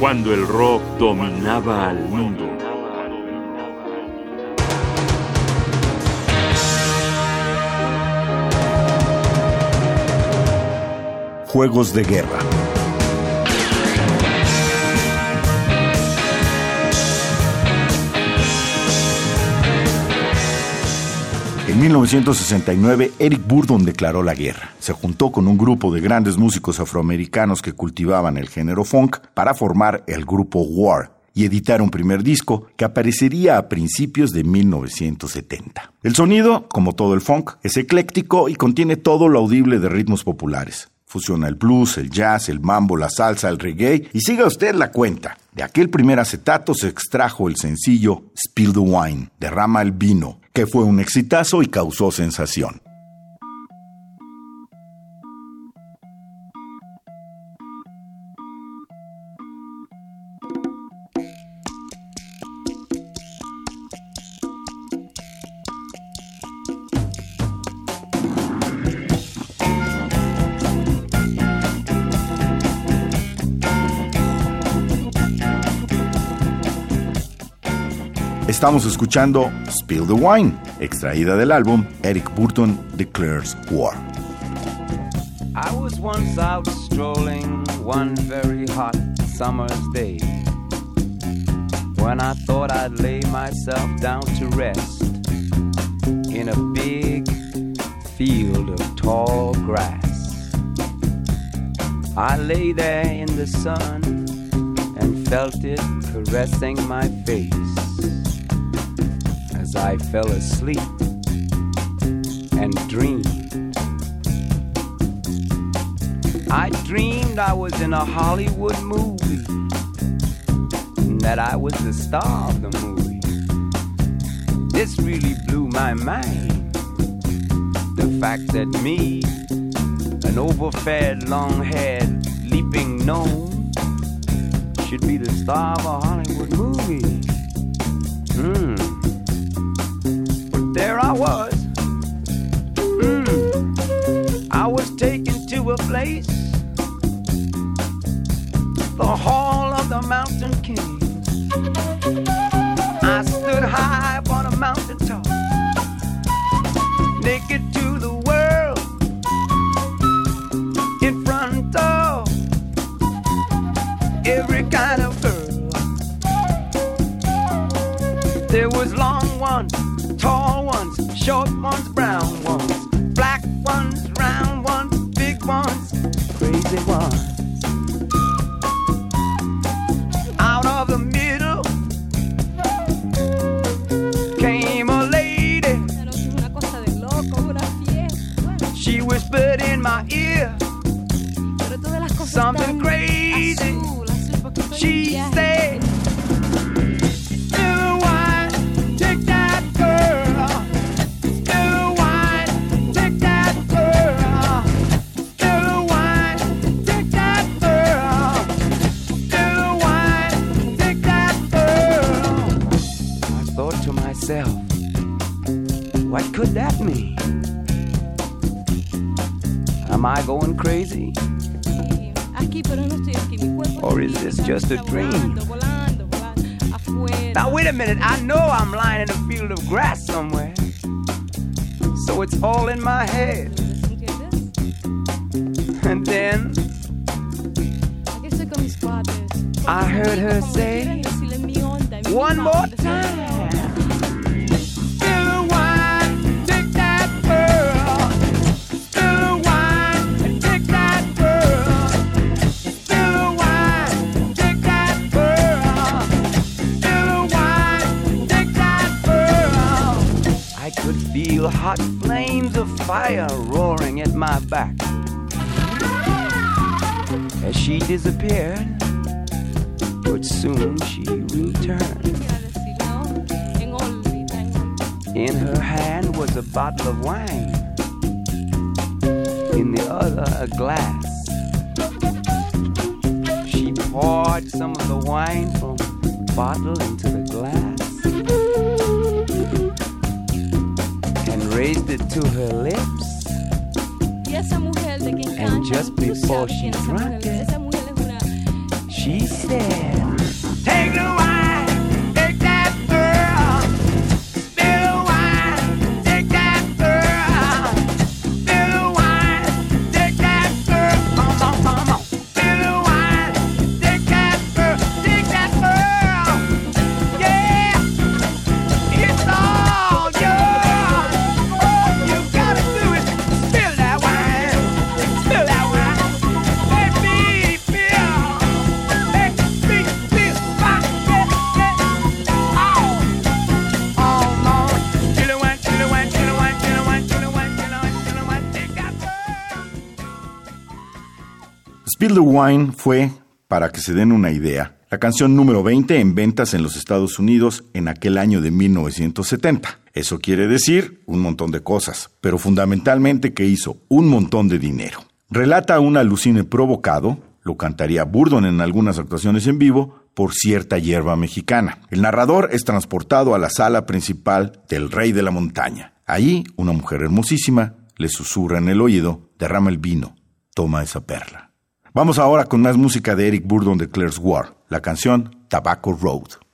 cuando el rock dominaba al mundo. Juegos de guerra. En 1969, Eric Burdon declaró la guerra. Se juntó con un grupo de grandes músicos afroamericanos que cultivaban el género funk para formar el grupo War y editar un primer disco que aparecería a principios de 1970. El sonido, como todo el funk, es ecléctico y contiene todo lo audible de ritmos populares. Fusiona el blues, el jazz, el mambo, la salsa, el reggae y siga usted la cuenta. De aquel primer acetato se extrajo el sencillo Spill the Wine, derrama el vino, que fue un exitazo y causó sensación. Estamos escuchando Spill the Wine, extraída del álbum Eric Burton Declares War. I was once out strolling one very hot summer's day when I thought I'd lay myself down to rest in a big field of tall grass. I lay there in the sun and felt it caressing my face. As I fell asleep and dreamed. I dreamed I was in a Hollywood movie, and that I was the star of the movie. This really blew my mind. The fact that me, an overfed, long haired, leaping gnome, should be the star of a Hollywood movie. Hmm there I was. Mm. I was taken to a place, the Hall of the Mountain King. Something crazy. She said. New wine, take that girl. New wine, take that girl. New wine, take that girl. New wine, take that girl. I thought to myself, what could that mean? Am I going crazy? Or is this just a dream? Now, wait a minute. I know I'm lying in a field of grass somewhere. So it's all in my head. And then I heard her say, one more time. Feel hot flames of fire roaring at my back. As she disappeared, but soon she returned. In her hand was a bottle of wine, in the other, a glass. She poured some of the wine from the bottle into the glass raised it to her lips. and just before she drank it, she said, Take the Spill the Wine fue, para que se den una idea, la canción número 20 en ventas en los Estados Unidos en aquel año de 1970. Eso quiere decir un montón de cosas, pero fundamentalmente que hizo un montón de dinero. Relata un alucine provocado, lo cantaría Burdon en algunas actuaciones en vivo, por cierta hierba mexicana. El narrador es transportado a la sala principal del Rey de la Montaña. Allí, una mujer hermosísima le susurra en el oído, derrama el vino, toma esa perla. Vamos ahora con más música de Eric Burdon de Claire's War, la canción Tobacco Road.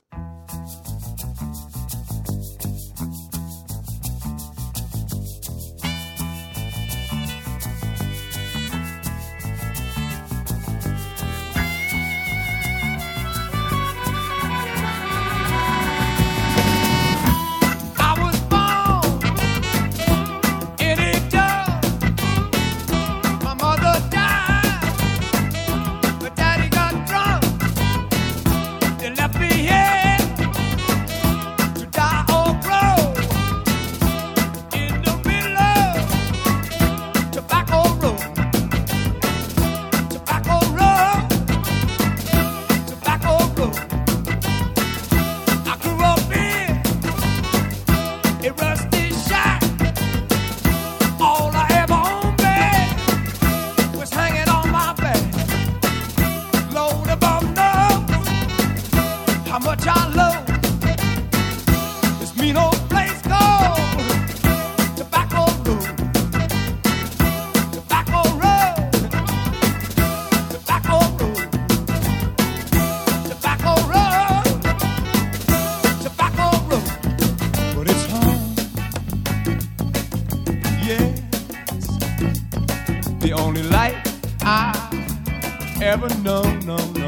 ever know, no, no.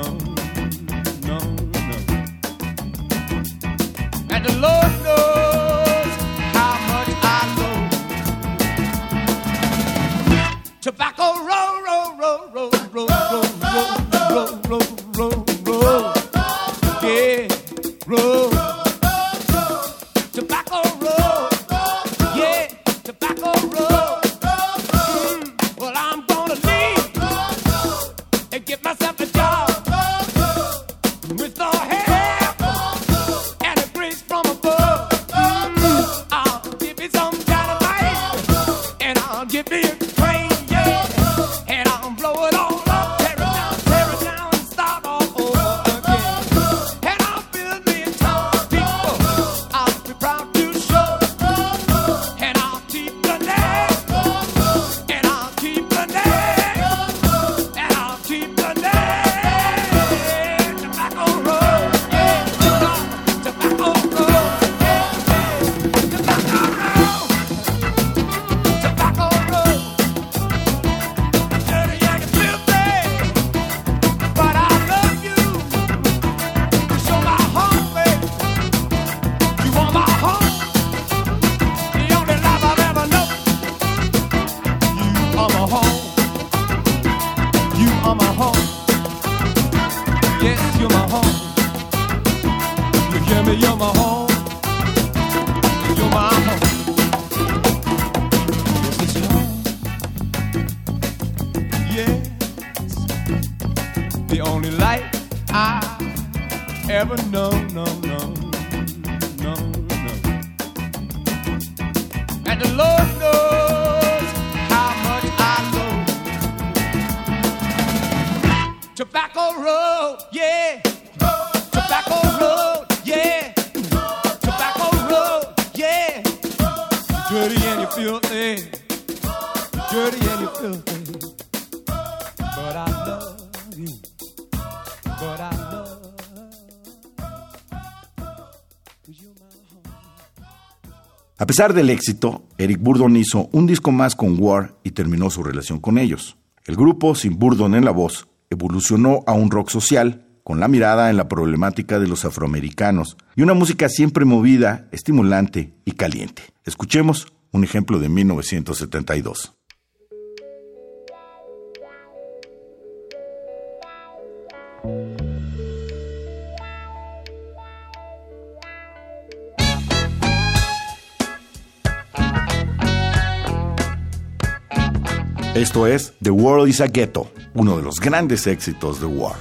Never know, no, no, no, no. And the Lord knows how much I know. Tobacco Road, yeah. Tobacco Road, yeah. Tobacco Road, yeah. Dirty and you filthy. Dirty and you filthy. But I love you. A pesar del éxito, Eric Burdon hizo un disco más con War y terminó su relación con ellos. El grupo, sin Burdon en la voz, evolucionó a un rock social, con la mirada en la problemática de los afroamericanos y una música siempre movida, estimulante y caliente. Escuchemos un ejemplo de 1972. Esto es The World is a Ghetto, uno de los grandes éxitos de War.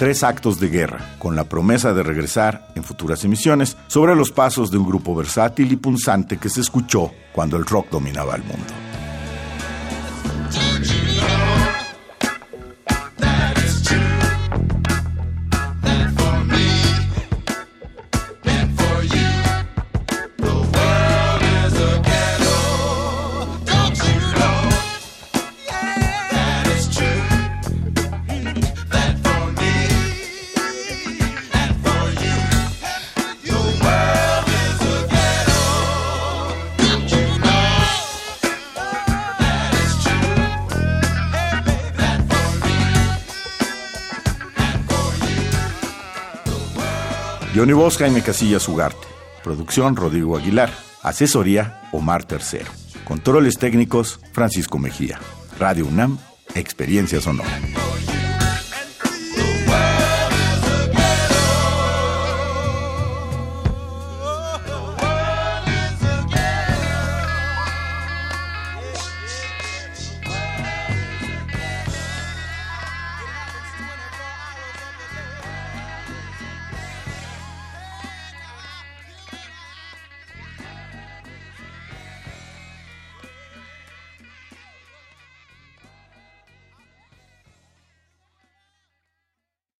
Tres actos de guerra, con la promesa de regresar en futuras emisiones sobre los pasos de un grupo versátil y punzante que se escuchó cuando el rock dominaba el mundo. Johnny Voz, Jaime Casillas Ugarte. Producción, Rodrigo Aguilar. Asesoría, Omar Tercero. Controles técnicos, Francisco Mejía. Radio UNAM, Experiencia Sonora.